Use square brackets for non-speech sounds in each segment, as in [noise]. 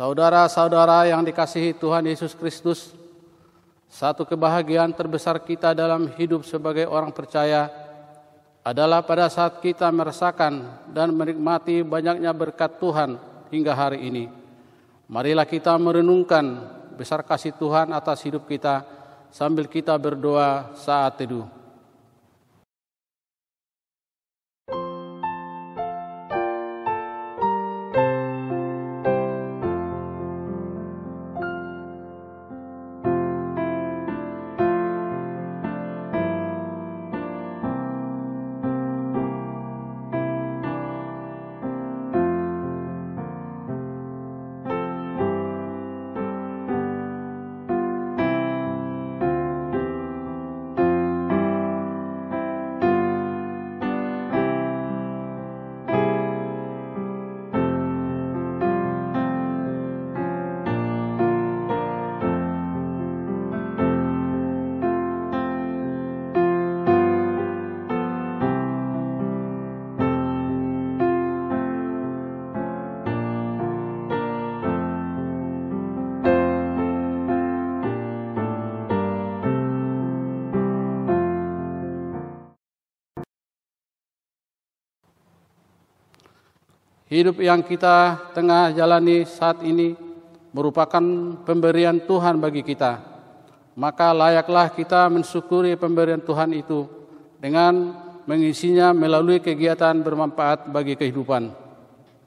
Saudara-saudara yang dikasihi Tuhan Yesus Kristus, satu kebahagiaan terbesar kita dalam hidup sebagai orang percaya adalah pada saat kita merasakan dan menikmati banyaknya berkat Tuhan hingga hari ini. Marilah kita merenungkan besar kasih Tuhan atas hidup kita sambil kita berdoa saat teduh. Hidup yang kita tengah jalani saat ini merupakan pemberian Tuhan bagi kita. Maka layaklah kita mensyukuri pemberian Tuhan itu dengan mengisinya melalui kegiatan bermanfaat bagi kehidupan.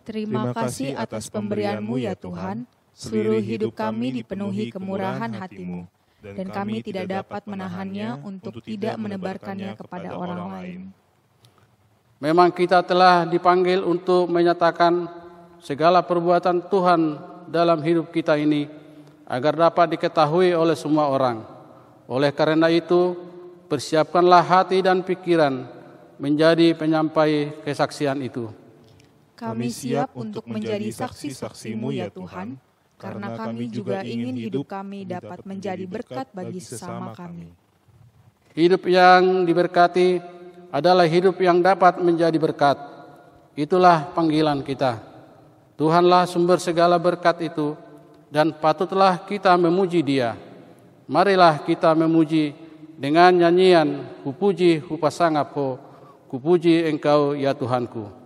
Terima kasih atas pemberianmu ya Tuhan. Seluruh hidup kami dipenuhi kemurahan hatimu, dan kami tidak dapat menahannya untuk tidak menebarkannya kepada orang lain. Memang kita telah dipanggil untuk menyatakan segala perbuatan Tuhan dalam hidup kita ini agar dapat diketahui oleh semua orang. Oleh karena itu, persiapkanlah hati dan pikiran menjadi penyampai kesaksian itu. Kami siap untuk menjadi saksi-saksimu ya Tuhan, karena kami juga ingin hidup kami dapat menjadi berkat bagi sesama kami. Hidup yang diberkati adalah hidup yang dapat menjadi berkat. Itulah panggilan kita. Tuhanlah sumber segala berkat itu dan patutlah kita memuji Dia. Marilah kita memuji dengan nyanyian Kupuji Hupasangapo, Kupuji Engkau ya Tuhanku.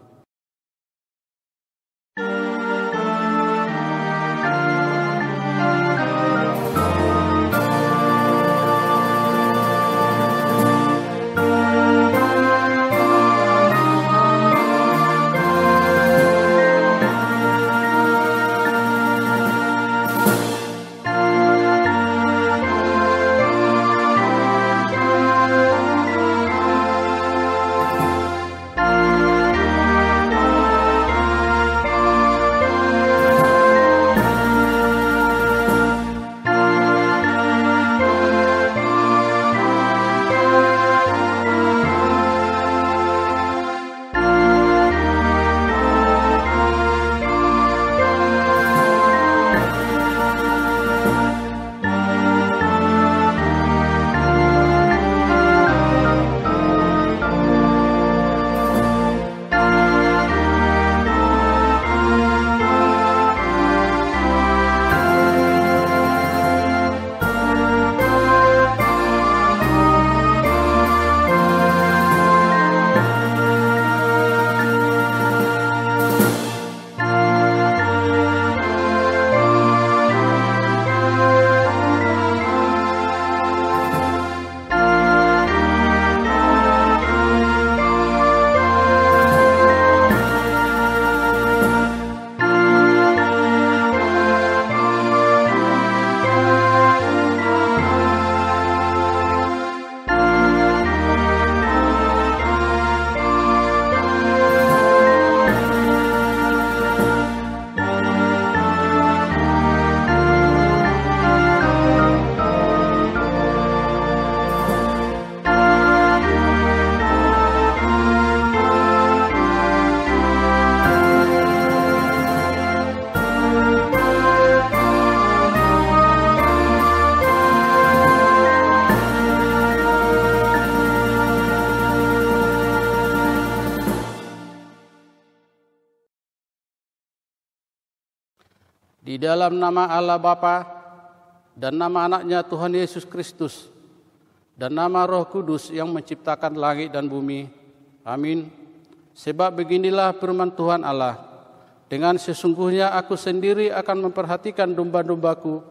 Di dalam nama Allah Bapa dan nama anaknya Tuhan Yesus Kristus dan nama Roh Kudus yang menciptakan langit dan bumi. Amin. Sebab beginilah firman Tuhan Allah. Dengan sesungguhnya aku sendiri akan memperhatikan domba-dombaku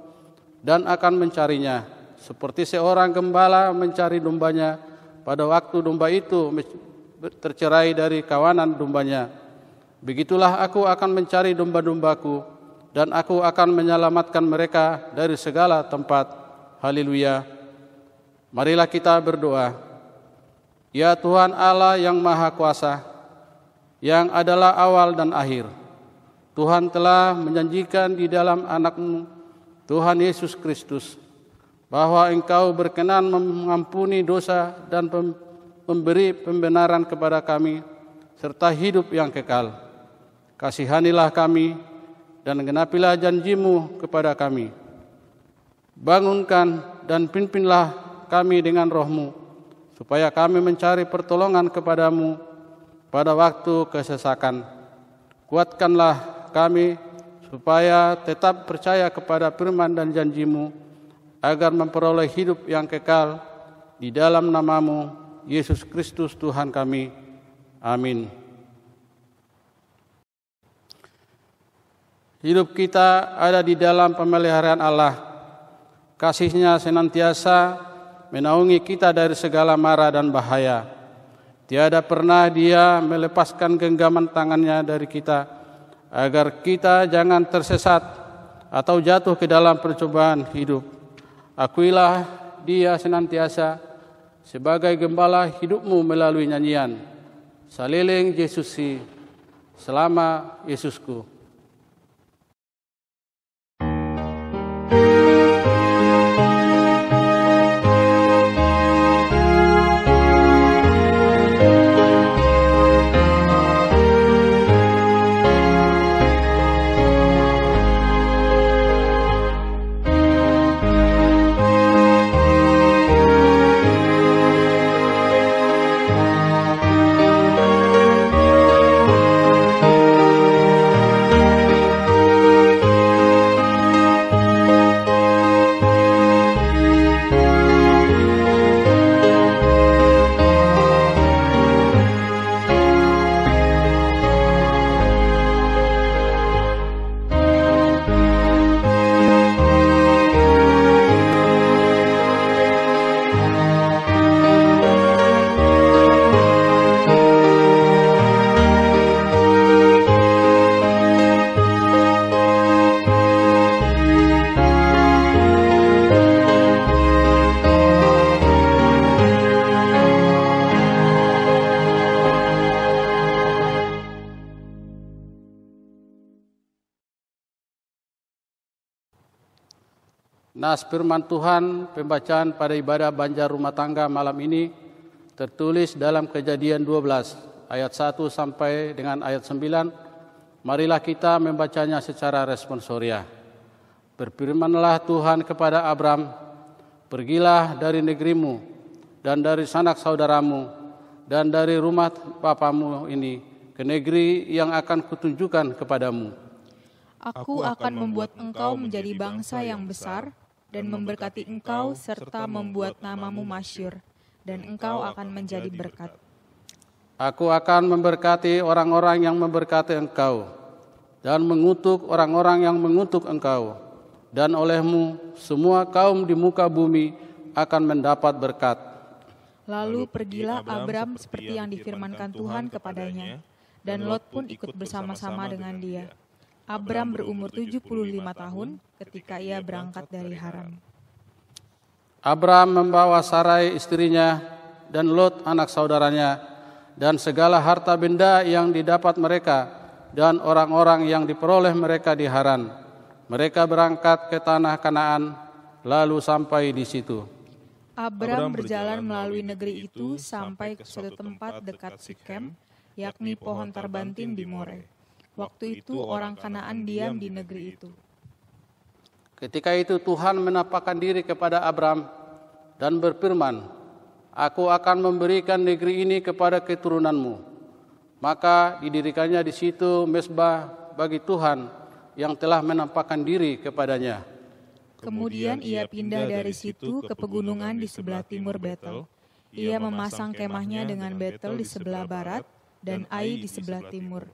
dan akan mencarinya. Seperti seorang gembala mencari dombanya pada waktu domba itu tercerai dari kawanan dombanya. Begitulah aku akan mencari domba-dombaku dan aku akan menyelamatkan mereka dari segala tempat. Haleluya. Marilah kita berdoa. Ya Tuhan Allah yang Maha Kuasa, yang adalah awal dan akhir. Tuhan telah menjanjikan di dalam anakmu, Tuhan Yesus Kristus, bahwa engkau berkenan mengampuni dosa dan memberi pembenaran kepada kami, serta hidup yang kekal. Kasihanilah kami dan genapilah janjimu kepada kami. Bangunkan dan pimpinlah kami dengan rohmu, supaya kami mencari pertolongan kepadamu pada waktu kesesakan. Kuatkanlah kami supaya tetap percaya kepada firman dan janjimu agar memperoleh hidup yang kekal di dalam namamu Yesus Kristus Tuhan kami. Amin. Hidup kita ada di dalam pemeliharaan Allah. Kasihnya senantiasa menaungi kita dari segala mara dan bahaya. Tiada pernah dia melepaskan genggaman tangannya dari kita agar kita jangan tersesat atau jatuh ke dalam percobaan hidup. Akuilah dia senantiasa sebagai gembala hidupmu melalui nyanyian. Saliling Yesusi, selama Yesusku. Nas firman Tuhan pembacaan pada ibadah banjar rumah tangga malam ini tertulis dalam kejadian 12 ayat 1 sampai dengan ayat 9. Marilah kita membacanya secara responsoria. Berfirmanlah Tuhan kepada Abram, Pergilah dari negerimu dan dari sanak saudaramu dan dari rumah papamu ini ke negeri yang akan kutunjukkan kepadamu. Aku akan membuat engkau menjadi bangsa yang besar, dan memberkati engkau serta membuat namamu masyur, dan engkau akan menjadi berkat. Aku akan memberkati orang-orang yang memberkati engkau, dan mengutuk orang-orang yang mengutuk engkau, dan olehmu semua kaum di muka bumi akan mendapat berkat. Lalu pergilah Abram seperti yang difirmankan Tuhan kepadanya, dan Lot pun ikut bersama-sama dengan dia. Abram berumur 75 tahun ketika ia berangkat dari Haram. Abram membawa Sarai istrinya dan Lot anak saudaranya dan segala harta benda yang didapat mereka dan orang-orang yang diperoleh mereka di Haran. Mereka berangkat ke tanah Kanaan lalu sampai di situ. Abram berjalan melalui negeri itu sampai ke suatu tempat dekat Sikem, yakni pohon tarbantin di More. Waktu itu orang Kanaan diam di negeri itu. Ketika itu Tuhan menampakkan diri kepada Abram dan berfirman, Aku akan memberikan negeri ini kepada keturunanmu. Maka didirikannya di situ mesbah bagi Tuhan yang telah menampakkan diri kepadanya. Kemudian ia pindah dari situ ke pegunungan di sebelah timur Betel. Ia memasang kemahnya dengan Betel di sebelah barat dan Ai di sebelah timur.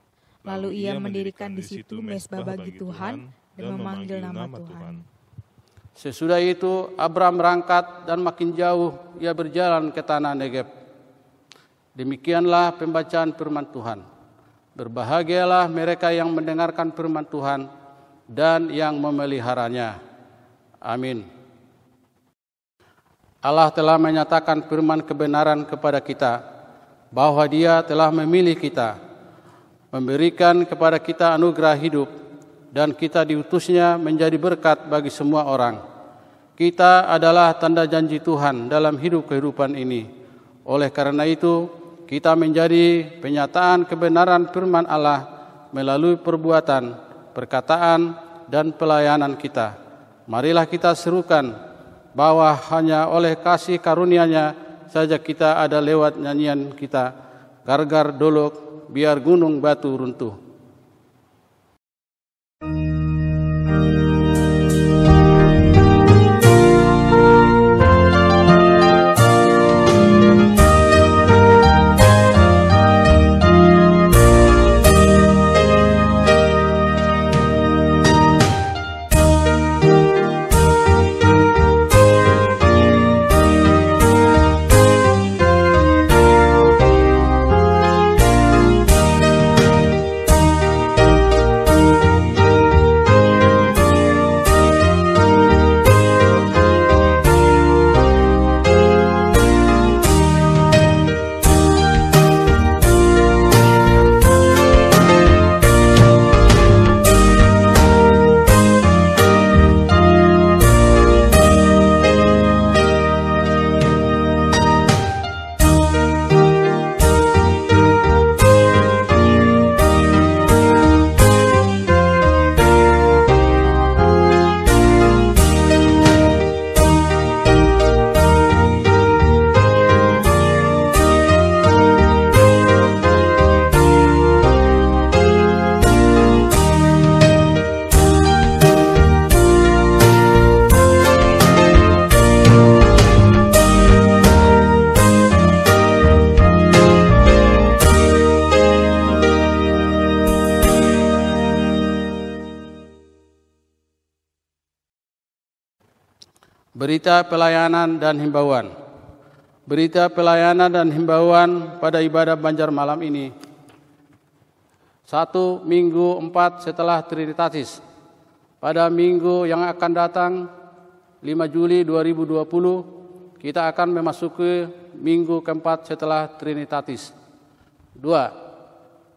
Lalu ia mendirikan di situ mesbah bagi Tuhan dan memanggil nama Tuhan. Sesudah itu Abram berangkat dan makin jauh ia berjalan ke tanah Negeb. Demikianlah pembacaan firman Tuhan. Berbahagialah mereka yang mendengarkan firman Tuhan dan yang memeliharanya. Amin. Allah telah menyatakan firman kebenaran kepada kita bahwa Dia telah memilih kita, memberikan kepada kita anugerah hidup dan kita diutusnya menjadi berkat bagi semua orang. Kita adalah tanda janji Tuhan dalam hidup kehidupan ini. Oleh karena itu, kita menjadi penyataan kebenaran firman Allah melalui perbuatan, perkataan, dan pelayanan kita. Marilah kita serukan bahwa hanya oleh kasih karunia-Nya saja kita ada lewat nyanyian kita. Gargar dolok, biar gunung batu runtuh. Berita pelayanan dan himbauan. Berita pelayanan dan himbauan pada ibadah Banjar malam ini. Satu minggu empat setelah Trinitatis. Pada minggu yang akan datang, 5 Juli 2020, kita akan memasuki minggu keempat setelah Trinitatis. Dua,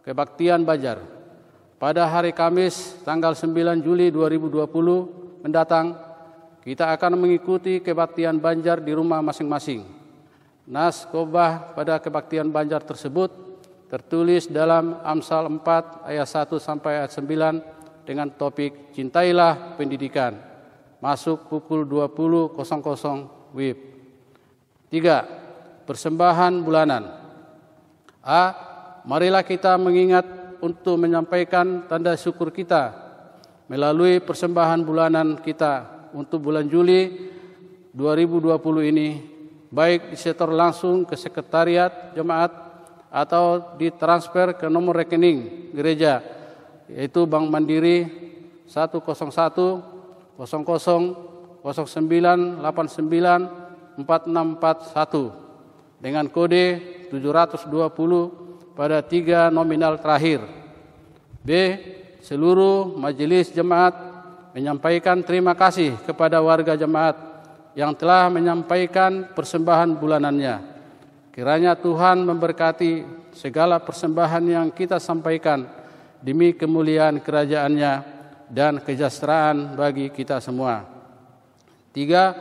kebaktian Banjar. Pada hari Kamis tanggal 9 Juli 2020 mendatang, kita akan mengikuti kebaktian Banjar di rumah masing-masing. Nas kobah pada kebaktian Banjar tersebut tertulis dalam Amsal 4 ayat 1 sampai ayat 9 dengan topik Cintailah Pendidikan. Masuk pukul 20.00 WIB. 3. Persembahan bulanan. A. Marilah kita mengingat untuk menyampaikan tanda syukur kita melalui persembahan bulanan kita untuk bulan Juli 2020 ini baik disetor langsung ke sekretariat jemaat atau ditransfer ke nomor rekening gereja yaitu Bank Mandiri 101 00 09 89 4641 dengan kode 720 pada tiga nominal terakhir. B. Seluruh majelis jemaat menyampaikan terima kasih kepada warga jemaat yang telah menyampaikan persembahan bulanannya. Kiranya Tuhan memberkati segala persembahan yang kita sampaikan demi kemuliaan kerajaannya dan kesejahteraan bagi kita semua. Tiga,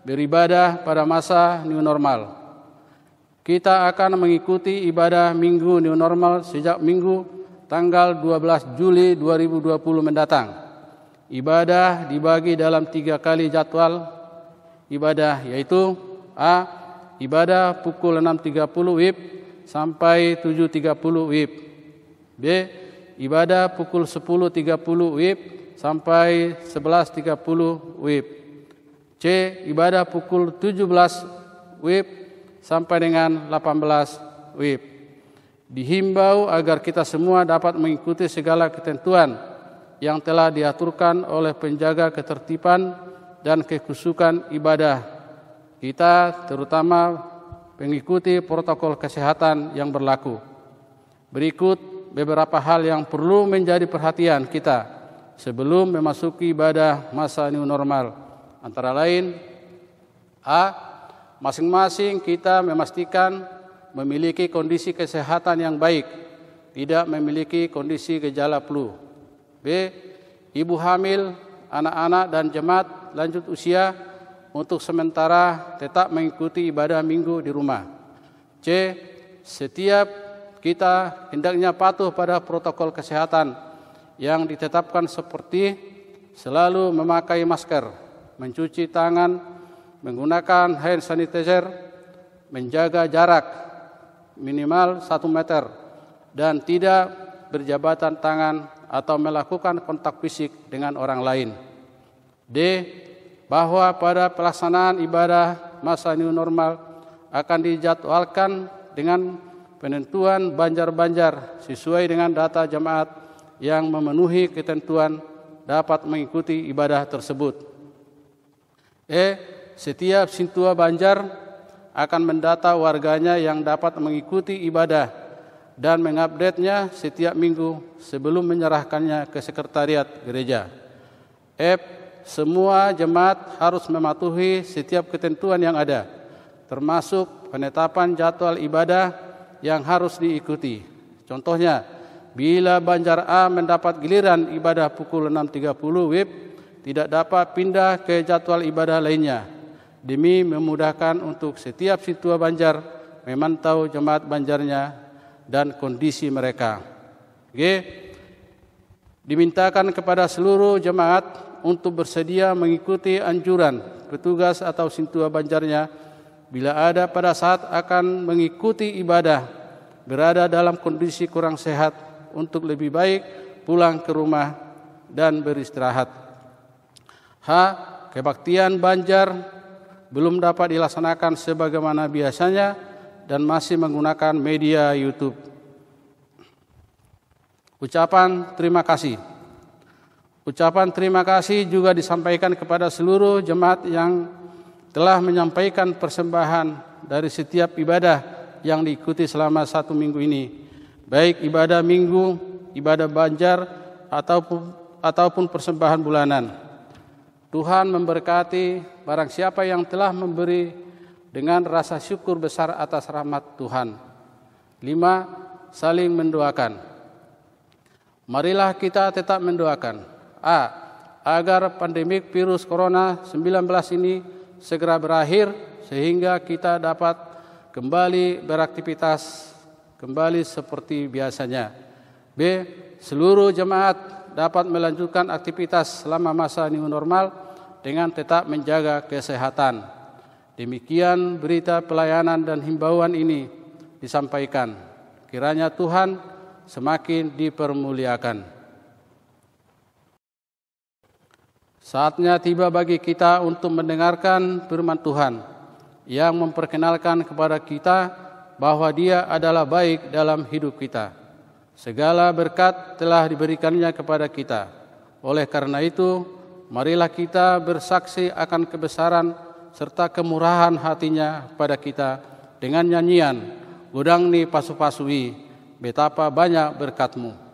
beribadah pada masa new normal. Kita akan mengikuti ibadah minggu new normal sejak minggu tanggal 12 Juli 2020 mendatang. Ibadah dibagi dalam tiga kali jadwal ibadah yaitu A. Ibadah pukul 6.30 WIB sampai 7.30 WIB B. Ibadah pukul 10.30 WIB sampai 11.30 WIB. C. Ibadah pukul 17 WIB sampai dengan 18 WIB. Dihimbau agar kita semua dapat mengikuti segala ketentuan yang telah diaturkan oleh penjaga ketertiban dan kekusukan ibadah kita terutama mengikuti protokol kesehatan yang berlaku. Berikut beberapa hal yang perlu menjadi perhatian kita sebelum memasuki ibadah masa new normal. Antara lain A. Masing-masing kita memastikan memiliki kondisi kesehatan yang baik, tidak memiliki kondisi gejala flu. B. Ibu hamil, anak-anak dan jemaat lanjut usia untuk sementara tetap mengikuti ibadah minggu di rumah. C. Setiap kita hendaknya patuh pada protokol kesehatan yang ditetapkan seperti selalu memakai masker, mencuci tangan, menggunakan hand sanitizer, menjaga jarak minimal satu meter, dan tidak berjabatan tangan atau melakukan kontak fisik dengan orang lain. D. Bahwa pada pelaksanaan ibadah masa new normal akan dijadwalkan dengan penentuan banjar-banjar sesuai dengan data jemaat yang memenuhi ketentuan dapat mengikuti ibadah tersebut. E. Setiap sintua banjar akan mendata warganya yang dapat mengikuti ibadah dan mengupdate-nya setiap minggu sebelum menyerahkannya ke sekretariat gereja. F. Semua jemaat harus mematuhi setiap ketentuan yang ada, termasuk penetapan jadwal ibadah yang harus diikuti. Contohnya, bila Banjar A mendapat giliran ibadah pukul 6.30 WIB, tidak dapat pindah ke jadwal ibadah lainnya, demi memudahkan untuk setiap situa Banjar memantau jemaat Banjarnya dan kondisi mereka. G. Dimintakan kepada seluruh jemaat untuk bersedia mengikuti anjuran petugas atau sintua banjarnya bila ada pada saat akan mengikuti ibadah berada dalam kondisi kurang sehat untuk lebih baik pulang ke rumah dan beristirahat. H. Kebaktian Banjar belum dapat dilaksanakan sebagaimana biasanya dan masih menggunakan media YouTube. Ucapan terima kasih. Ucapan terima kasih juga disampaikan kepada seluruh jemaat yang telah menyampaikan persembahan dari setiap ibadah yang diikuti selama satu minggu ini, baik ibadah minggu, ibadah banjar, ataupun, ataupun persembahan bulanan. Tuhan memberkati barang siapa yang telah memberi dengan rasa syukur besar atas rahmat Tuhan. Lima, saling mendoakan. Marilah kita tetap mendoakan. A. Agar pandemik virus corona 19 ini segera berakhir sehingga kita dapat kembali beraktivitas kembali seperti biasanya. B. Seluruh jemaat dapat melanjutkan aktivitas selama masa new normal dengan tetap menjaga kesehatan. Demikian berita pelayanan dan himbauan ini disampaikan. Kiranya Tuhan semakin dipermuliakan. Saatnya tiba bagi kita untuk mendengarkan firman Tuhan yang memperkenalkan kepada kita bahwa Dia adalah baik dalam hidup kita. Segala berkat telah diberikannya kepada kita. Oleh karena itu, marilah kita bersaksi akan kebesaran serta kemurahan hatinya pada kita dengan nyanyian Gudang ni pasu-pasui betapa banyak berkatmu.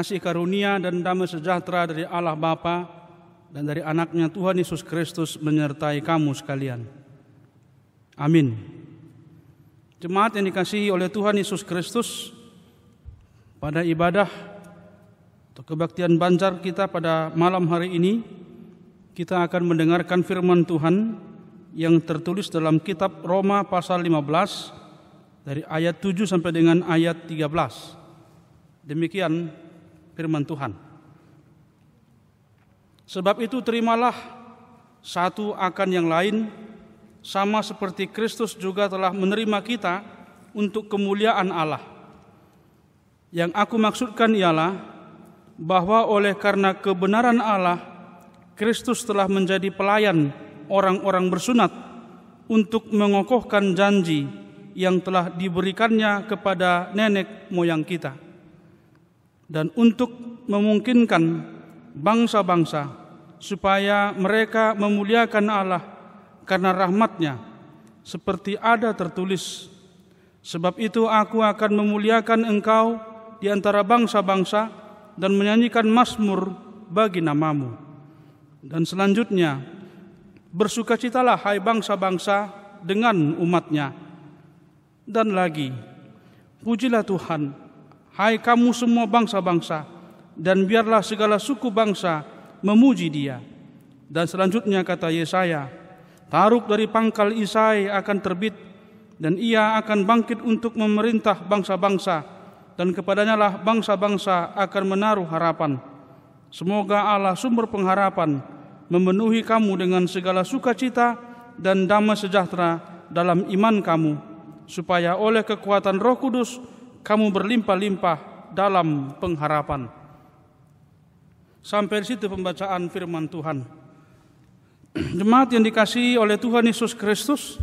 Kasih karunia dan damai sejahtera dari Allah Bapa dan dari anaknya Tuhan Yesus Kristus menyertai kamu sekalian. Amin. Jemaat yang dikasihi oleh Tuhan Yesus Kristus, pada ibadah atau kebaktian banjar kita pada malam hari ini, kita akan mendengarkan firman Tuhan yang tertulis dalam kitab Roma pasal 15 dari ayat 7 sampai dengan ayat 13. Demikian firman Tuhan. Sebab itu terimalah satu akan yang lain sama seperti Kristus juga telah menerima kita untuk kemuliaan Allah. Yang aku maksudkan ialah bahwa oleh karena kebenaran Allah Kristus telah menjadi pelayan orang-orang bersunat untuk mengokohkan janji yang telah diberikannya kepada nenek moyang kita dan untuk memungkinkan bangsa-bangsa supaya mereka memuliakan Allah karena rahmatnya seperti ada tertulis. Sebab itu aku akan memuliakan engkau di antara bangsa-bangsa dan menyanyikan mazmur bagi namamu. Dan selanjutnya bersukacitalah hai bangsa-bangsa dengan umatnya. Dan lagi pujilah Tuhan Hai kamu semua bangsa-bangsa, dan biarlah segala suku bangsa memuji dia. Dan selanjutnya kata Yesaya, Taruk dari pangkal Isai akan terbit, dan ia akan bangkit untuk memerintah bangsa-bangsa, dan kepadanya lah bangsa-bangsa akan menaruh harapan. Semoga Allah sumber pengharapan memenuhi kamu dengan segala sukacita dan damai sejahtera dalam iman kamu, supaya oleh kekuatan roh kudus kamu berlimpah-limpah dalam pengharapan. Sampai di situ pembacaan firman Tuhan. [clears throat] Jemaat yang dikasihi oleh Tuhan Yesus Kristus,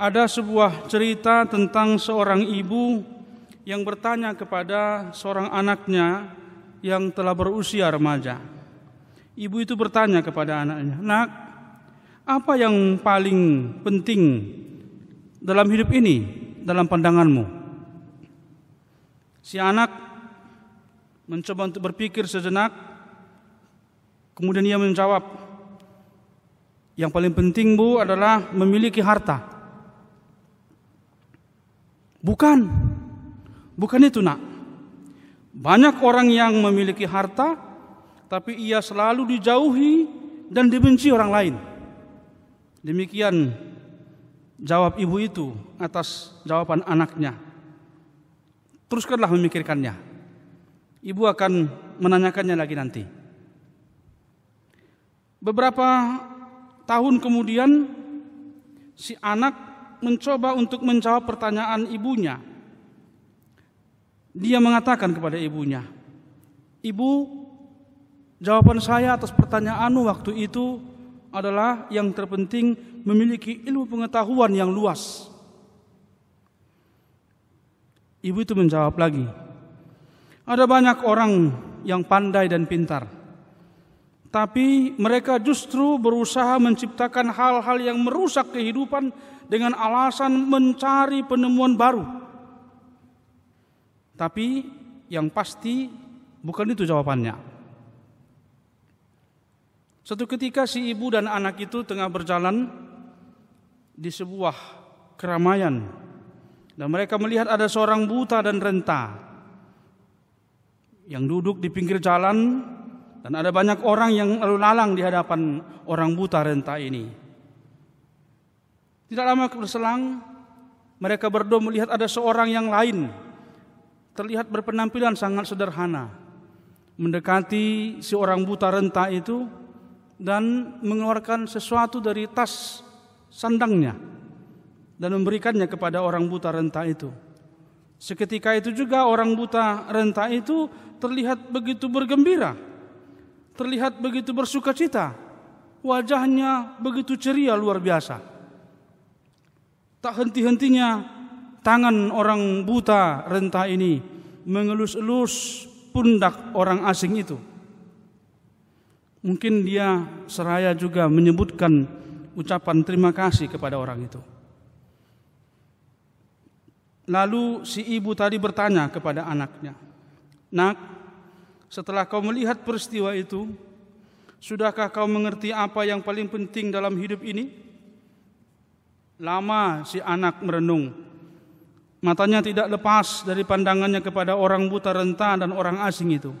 ada sebuah cerita tentang seorang ibu yang bertanya kepada seorang anaknya yang telah berusia remaja. Ibu itu bertanya kepada anaknya, "Nak, apa yang paling penting dalam hidup ini dalam pandanganmu?" Si anak mencoba untuk berpikir sejenak, kemudian ia menjawab, yang paling penting bu adalah memiliki harta. Bukan, bukan itu nak. Banyak orang yang memiliki harta, tapi ia selalu dijauhi dan dibenci orang lain. Demikian jawab ibu itu atas jawaban anaknya. Teruskanlah memikirkannya. Ibu akan menanyakannya lagi nanti. Beberapa tahun kemudian si anak mencoba untuk menjawab pertanyaan ibunya. Dia mengatakan kepada ibunya, "Ibu, jawaban saya atas pertanyaanmu waktu itu adalah yang terpenting memiliki ilmu pengetahuan yang luas." Ibu itu menjawab lagi, ada banyak orang yang pandai dan pintar, tapi mereka justru berusaha menciptakan hal-hal yang merusak kehidupan dengan alasan mencari penemuan baru. Tapi yang pasti bukan itu jawabannya. Satu ketika si ibu dan anak itu tengah berjalan di sebuah keramaian dan mereka melihat ada seorang buta dan renta yang duduk di pinggir jalan dan ada banyak orang yang lalu lalang di hadapan orang buta renta ini. Tidak lama berselang, mereka berdua melihat ada seorang yang lain terlihat berpenampilan sangat sederhana mendekati si orang buta renta itu dan mengeluarkan sesuatu dari tas sandangnya dan memberikannya kepada orang buta renta itu. Seketika itu juga orang buta renta itu terlihat begitu bergembira, terlihat begitu bersuka cita, wajahnya begitu ceria luar biasa. Tak henti-hentinya tangan orang buta renta ini mengelus-elus pundak orang asing itu. Mungkin dia seraya juga menyebutkan ucapan terima kasih kepada orang itu. Lalu si ibu tadi bertanya kepada anaknya, "Nak, setelah kau melihat peristiwa itu, sudahkah kau mengerti apa yang paling penting dalam hidup ini? Lama si anak merenung. Matanya tidak lepas dari pandangannya kepada orang buta renta dan orang asing itu.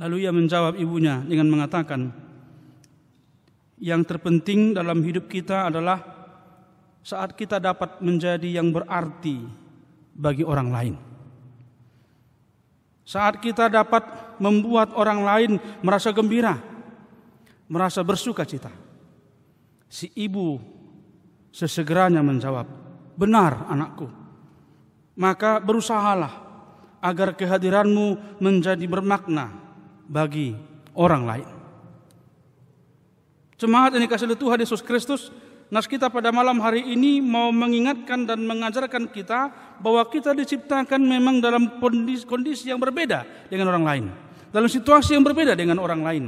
Lalu ia menjawab ibunya dengan mengatakan, "Yang terpenting dalam hidup kita adalah saat kita dapat menjadi yang berarti bagi orang lain." Saat kita dapat membuat orang lain merasa gembira, merasa bersuka cita. Si ibu sesegeranya menjawab, "Benar, anakku." Maka berusahalah agar kehadiranmu menjadi bermakna bagi orang lain. Jemaat ini kasih Tuhan Yesus Kristus, Nas kita pada malam hari ini mau mengingatkan dan mengajarkan kita bahwa kita diciptakan memang dalam kondisi, kondisi yang berbeda dengan orang lain. Dalam situasi yang berbeda dengan orang lain.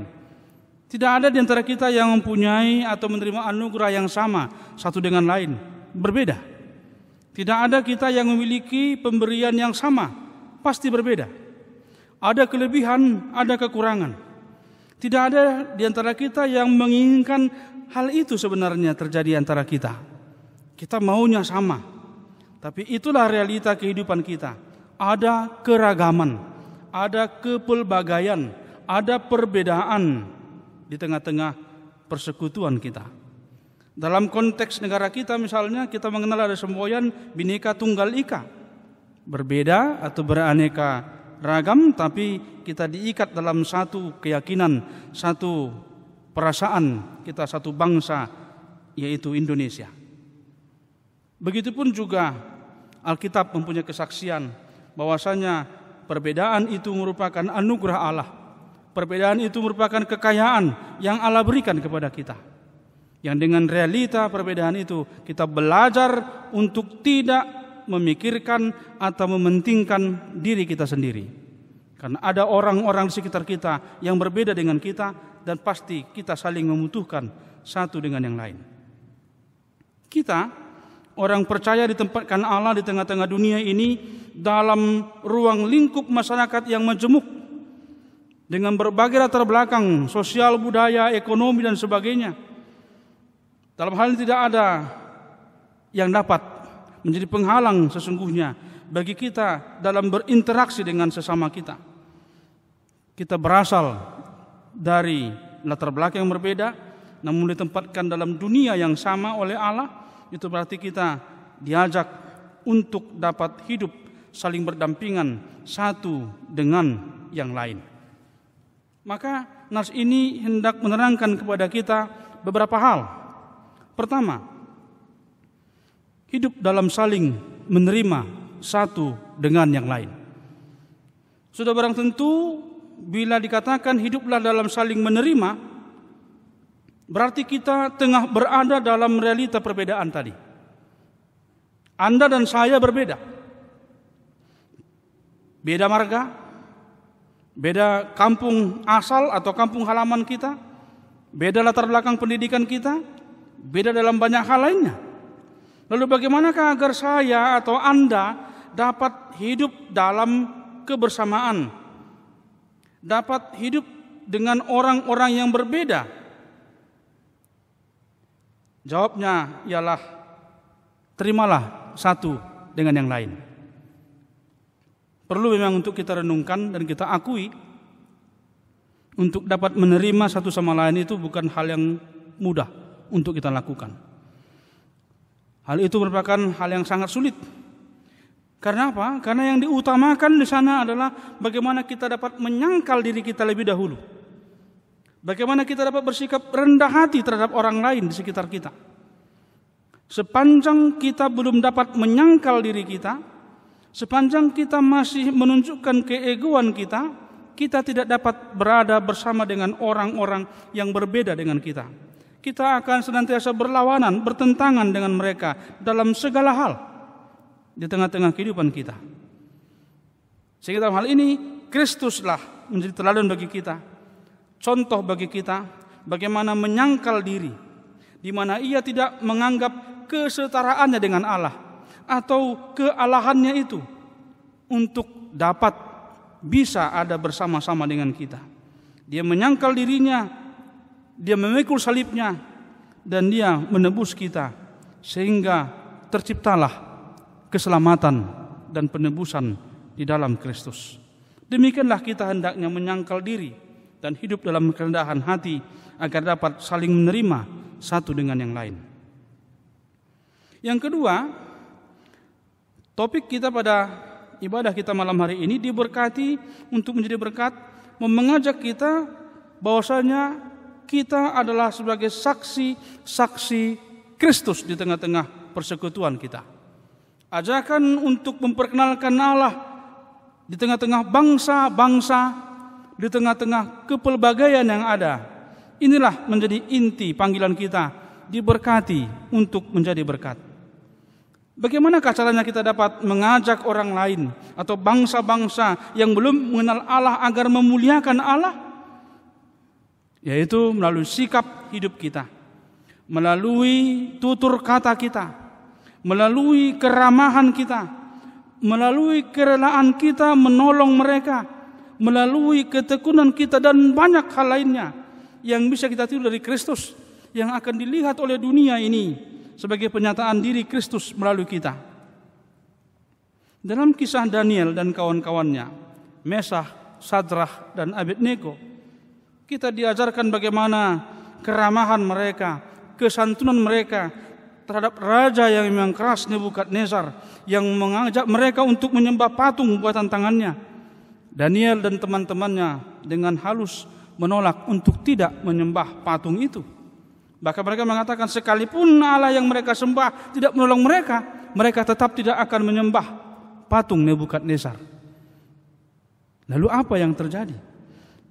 Tidak ada di antara kita yang mempunyai atau menerima anugerah yang sama satu dengan lain. Berbeda. Tidak ada kita yang memiliki pemberian yang sama. Pasti berbeda. Ada kelebihan, ada kekurangan. Tidak ada di antara kita yang menginginkan Hal itu sebenarnya terjadi antara kita. Kita maunya sama. Tapi itulah realita kehidupan kita. Ada keragaman, ada kepelbagaian, ada perbedaan di tengah-tengah persekutuan kita. Dalam konteks negara kita misalnya kita mengenal ada semboyan bineka tunggal ika. Berbeda atau beraneka ragam tapi kita diikat dalam satu keyakinan, satu perasaan kita satu bangsa yaitu Indonesia. Begitupun juga Alkitab mempunyai kesaksian bahwasanya perbedaan itu merupakan anugerah Allah. Perbedaan itu merupakan kekayaan yang Allah berikan kepada kita. Yang dengan realita perbedaan itu kita belajar untuk tidak memikirkan atau mementingkan diri kita sendiri. Karena ada orang-orang di sekitar kita yang berbeda dengan kita dan pasti kita saling membutuhkan satu dengan yang lain. Kita orang percaya ditempatkan Allah di tengah-tengah dunia ini dalam ruang lingkup masyarakat yang majemuk dengan berbagai latar belakang sosial, budaya, ekonomi dan sebagainya. Dalam hal ini tidak ada yang dapat menjadi penghalang sesungguhnya bagi kita dalam berinteraksi dengan sesama kita. Kita berasal dari latar belakang yang berbeda namun ditempatkan dalam dunia yang sama oleh Allah itu berarti kita diajak untuk dapat hidup saling berdampingan satu dengan yang lain. Maka nas ini hendak menerangkan kepada kita beberapa hal. Pertama, hidup dalam saling menerima satu dengan yang lain. Sudah barang tentu bila dikatakan hiduplah dalam saling menerima, berarti kita tengah berada dalam realita perbedaan tadi. Anda dan saya berbeda. Beda marga, beda kampung asal atau kampung halaman kita, beda latar belakang pendidikan kita, beda dalam banyak hal lainnya. Lalu bagaimanakah agar saya atau Anda dapat hidup dalam kebersamaan dapat hidup dengan orang-orang yang berbeda? Jawabnya ialah terimalah satu dengan yang lain. Perlu memang untuk kita renungkan dan kita akui untuk dapat menerima satu sama lain itu bukan hal yang mudah untuk kita lakukan. Hal itu merupakan hal yang sangat sulit karena apa? Karena yang diutamakan di sana adalah bagaimana kita dapat menyangkal diri kita lebih dahulu. Bagaimana kita dapat bersikap rendah hati terhadap orang lain di sekitar kita. Sepanjang kita belum dapat menyangkal diri kita, sepanjang kita masih menunjukkan keegoan kita, kita tidak dapat berada bersama dengan orang-orang yang berbeda dengan kita. Kita akan senantiasa berlawanan, bertentangan dengan mereka dalam segala hal di tengah-tengah kehidupan kita. Sehingga dalam hal ini Kristuslah menjadi teladan bagi kita, contoh bagi kita bagaimana menyangkal diri, di mana ia tidak menganggap kesetaraannya dengan Allah atau kealahannya itu untuk dapat bisa ada bersama-sama dengan kita. Dia menyangkal dirinya, dia memikul salibnya, dan dia menebus kita sehingga terciptalah keselamatan dan penebusan di dalam Kristus. Demikianlah kita hendaknya menyangkal diri dan hidup dalam kerendahan hati agar dapat saling menerima satu dengan yang lain. Yang kedua, topik kita pada ibadah kita malam hari ini diberkati untuk menjadi berkat, mengajak kita bahwasanya kita adalah sebagai saksi-saksi Kristus di tengah-tengah persekutuan kita. Ajakan untuk memperkenalkan Allah di tengah-tengah bangsa-bangsa, di tengah-tengah kepelbagaian yang ada. Inilah menjadi inti panggilan kita, diberkati untuk menjadi berkat. Bagaimana caranya kita dapat mengajak orang lain atau bangsa-bangsa yang belum mengenal Allah agar memuliakan Allah? Yaitu melalui sikap hidup kita, melalui tutur kata kita, melalui keramahan kita, melalui kerelaan kita menolong mereka, melalui ketekunan kita dan banyak hal lainnya yang bisa kita tiru dari Kristus yang akan dilihat oleh dunia ini sebagai penyataan diri Kristus melalui kita. Dalam kisah Daniel dan kawan-kawannya, Mesah, Sadrah, dan Abednego, kita diajarkan bagaimana keramahan mereka, kesantunan mereka terhadap raja yang memang keras Nebukadnezar yang mengajak mereka untuk menyembah patung buatan tangannya. Daniel dan teman-temannya dengan halus menolak untuk tidak menyembah patung itu. Bahkan mereka mengatakan sekalipun Allah yang mereka sembah tidak menolong mereka, mereka tetap tidak akan menyembah patung Nebukadnezar. Lalu apa yang terjadi?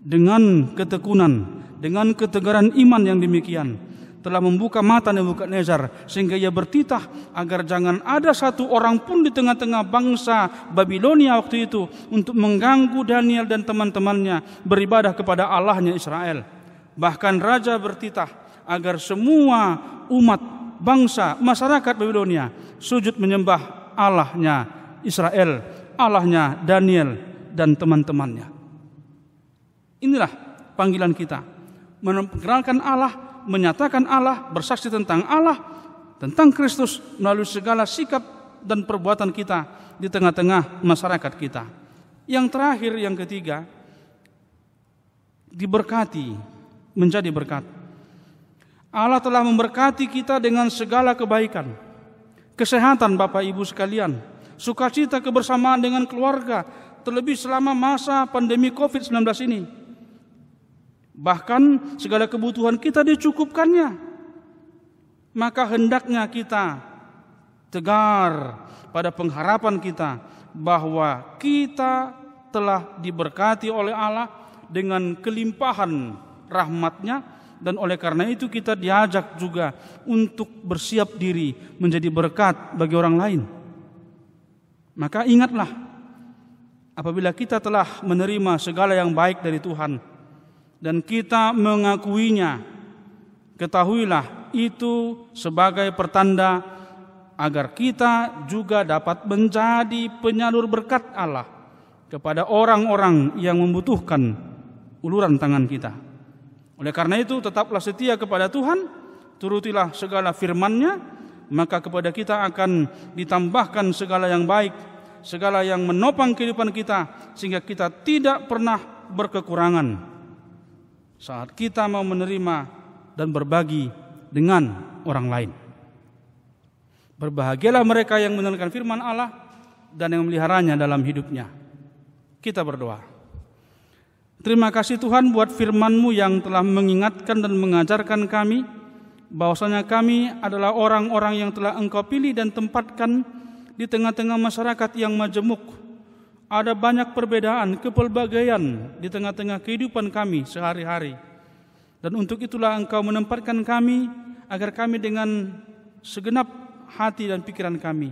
dengan ketekunan, dengan ketegaran iman yang demikian telah membuka mata Nebukadnezar sehingga ia bertitah agar jangan ada satu orang pun di tengah-tengah bangsa Babilonia waktu itu untuk mengganggu Daniel dan teman-temannya beribadah kepada Allahnya Israel. Bahkan raja bertitah agar semua umat bangsa masyarakat Babilonia sujud menyembah Allahnya Israel, Allahnya Daniel dan teman-temannya. Inilah panggilan kita. Memperkenalkan Allah, menyatakan Allah, bersaksi tentang Allah, tentang Kristus melalui segala sikap dan perbuatan kita di tengah-tengah masyarakat kita. Yang terakhir, yang ketiga, diberkati menjadi berkat. Allah telah memberkati kita dengan segala kebaikan, kesehatan Bapak Ibu sekalian, sukacita kebersamaan dengan keluarga, terlebih selama masa pandemi COVID-19 ini. Bahkan segala kebutuhan kita dicukupkannya. Maka hendaknya kita tegar pada pengharapan kita bahwa kita telah diberkati oleh Allah dengan kelimpahan rahmatnya dan oleh karena itu kita diajak juga untuk bersiap diri menjadi berkat bagi orang lain. Maka ingatlah apabila kita telah menerima segala yang baik dari Tuhan, dan kita mengakuinya, ketahuilah itu sebagai pertanda agar kita juga dapat menjadi penyalur berkat Allah kepada orang-orang yang membutuhkan uluran tangan kita. Oleh karena itu tetaplah setia kepada Tuhan, turutilah segala firman-Nya, maka kepada kita akan ditambahkan segala yang baik, segala yang menopang kehidupan kita sehingga kita tidak pernah berkekurangan saat kita mau menerima dan berbagi dengan orang lain. Berbahagialah mereka yang mendengarkan firman Allah dan yang meliharanya dalam hidupnya. Kita berdoa. Terima kasih Tuhan buat firman-Mu yang telah mengingatkan dan mengajarkan kami bahwasanya kami adalah orang-orang yang telah Engkau pilih dan tempatkan di tengah-tengah masyarakat yang majemuk ada banyak perbedaan, kepelbagaian di tengah-tengah kehidupan kami sehari-hari. Dan untuk itulah Engkau menempatkan kami agar kami dengan segenap hati dan pikiran kami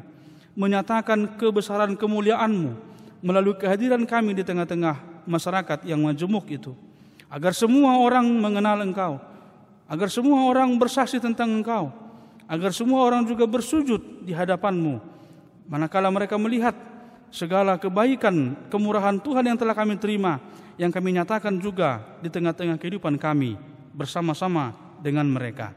menyatakan kebesaran kemuliaan-Mu melalui kehadiran kami di tengah-tengah masyarakat yang majemuk itu. Agar semua orang mengenal Engkau, agar semua orang bersaksi tentang Engkau, agar semua orang juga bersujud di hadapan-Mu. Manakala mereka melihat segala kebaikan, kemurahan Tuhan yang telah kami terima, yang kami nyatakan juga di tengah-tengah kehidupan kami bersama-sama dengan mereka.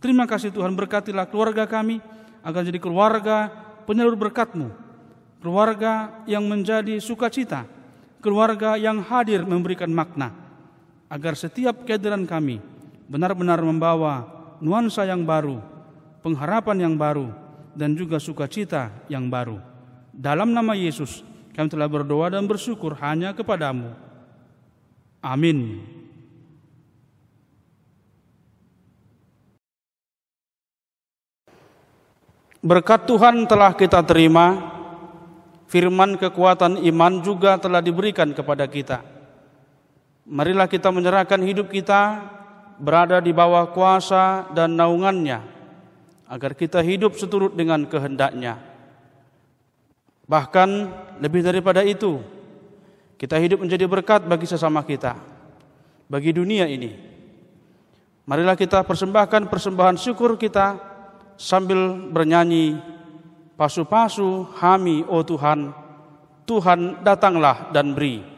Terima kasih Tuhan berkatilah keluarga kami agar jadi keluarga penyalur berkat-Mu, keluarga yang menjadi sukacita, keluarga yang hadir memberikan makna, agar setiap kehadiran kami benar-benar membawa nuansa yang baru, pengharapan yang baru, dan juga sukacita yang baru. Dalam nama Yesus, kami telah berdoa dan bersyukur hanya kepadamu. Amin. Berkat Tuhan telah kita terima, firman kekuatan iman juga telah diberikan kepada kita. Marilah kita menyerahkan hidup kita berada di bawah kuasa dan naungannya, agar kita hidup seturut dengan kehendaknya. Bahkan lebih daripada itu, kita hidup menjadi berkat bagi sesama kita, bagi dunia ini. Marilah kita persembahkan persembahan syukur kita sambil bernyanyi pasu-pasu hami oh Tuhan, Tuhan datanglah dan beri.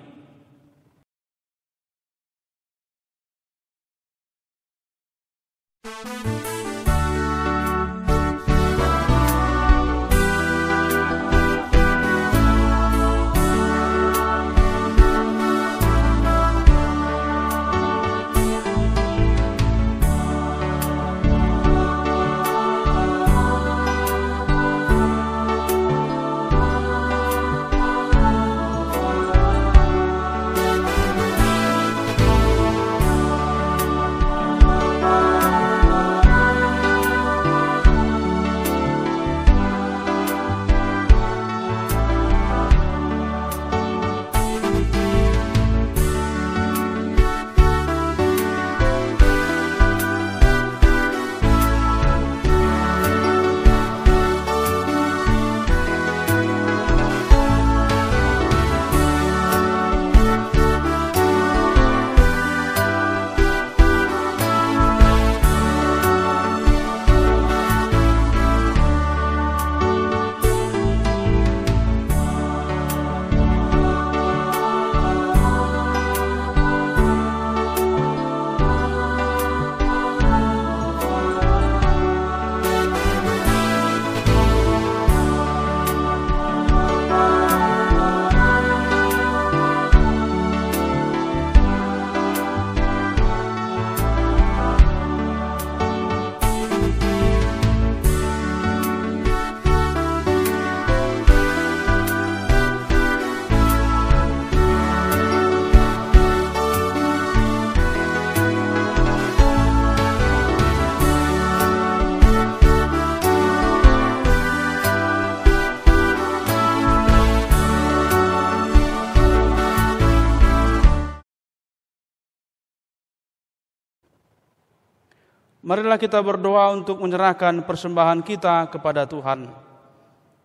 Marilah kita berdoa untuk menyerahkan persembahan kita kepada Tuhan.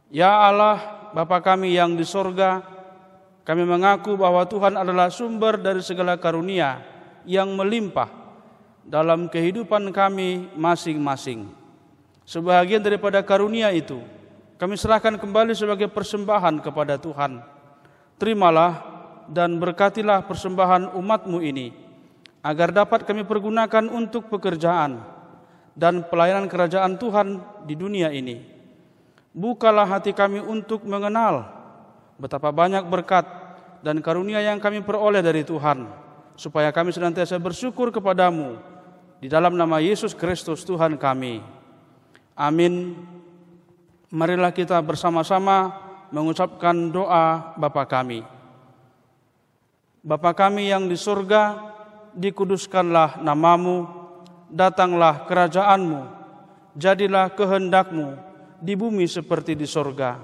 Ya Allah, Bapa kami yang di sorga, kami mengaku bahwa Tuhan adalah sumber dari segala karunia yang melimpah dalam kehidupan kami masing-masing. Sebahagian daripada karunia itu, kami serahkan kembali sebagai persembahan kepada Tuhan. Terimalah dan berkatilah persembahan umatmu ini, agar dapat kami pergunakan untuk pekerjaan dan pelayanan kerajaan Tuhan di dunia ini. Bukalah hati kami untuk mengenal betapa banyak berkat dan karunia yang kami peroleh dari Tuhan, supaya kami senantiasa bersyukur kepadamu di dalam nama Yesus Kristus Tuhan kami. Amin. Marilah kita bersama-sama mengucapkan doa Bapa kami. Bapa kami yang di surga, dikuduskanlah namamu, datanglah kerajaanmu, jadilah kehendakmu di bumi seperti di sorga.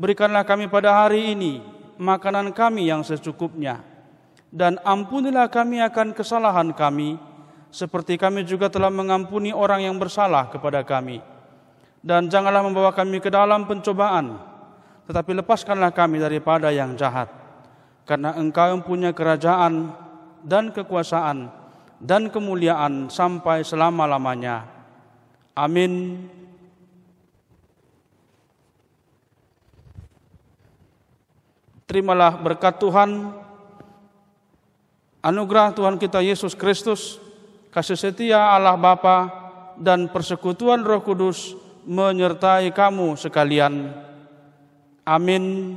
Berikanlah kami pada hari ini makanan kami yang secukupnya, dan ampunilah kami akan kesalahan kami, seperti kami juga telah mengampuni orang yang bersalah kepada kami. Dan janganlah membawa kami ke dalam pencobaan, tetapi lepaskanlah kami daripada yang jahat. Karena engkau yang punya kerajaan, dan kekuasaan dan kemuliaan sampai selama-lamanya. Amin. terimalah berkat Tuhan, anugerah Tuhan kita Yesus Kristus, kasih setia Allah Bapa dan persekutuan Roh Kudus menyertai kamu sekalian. Amin.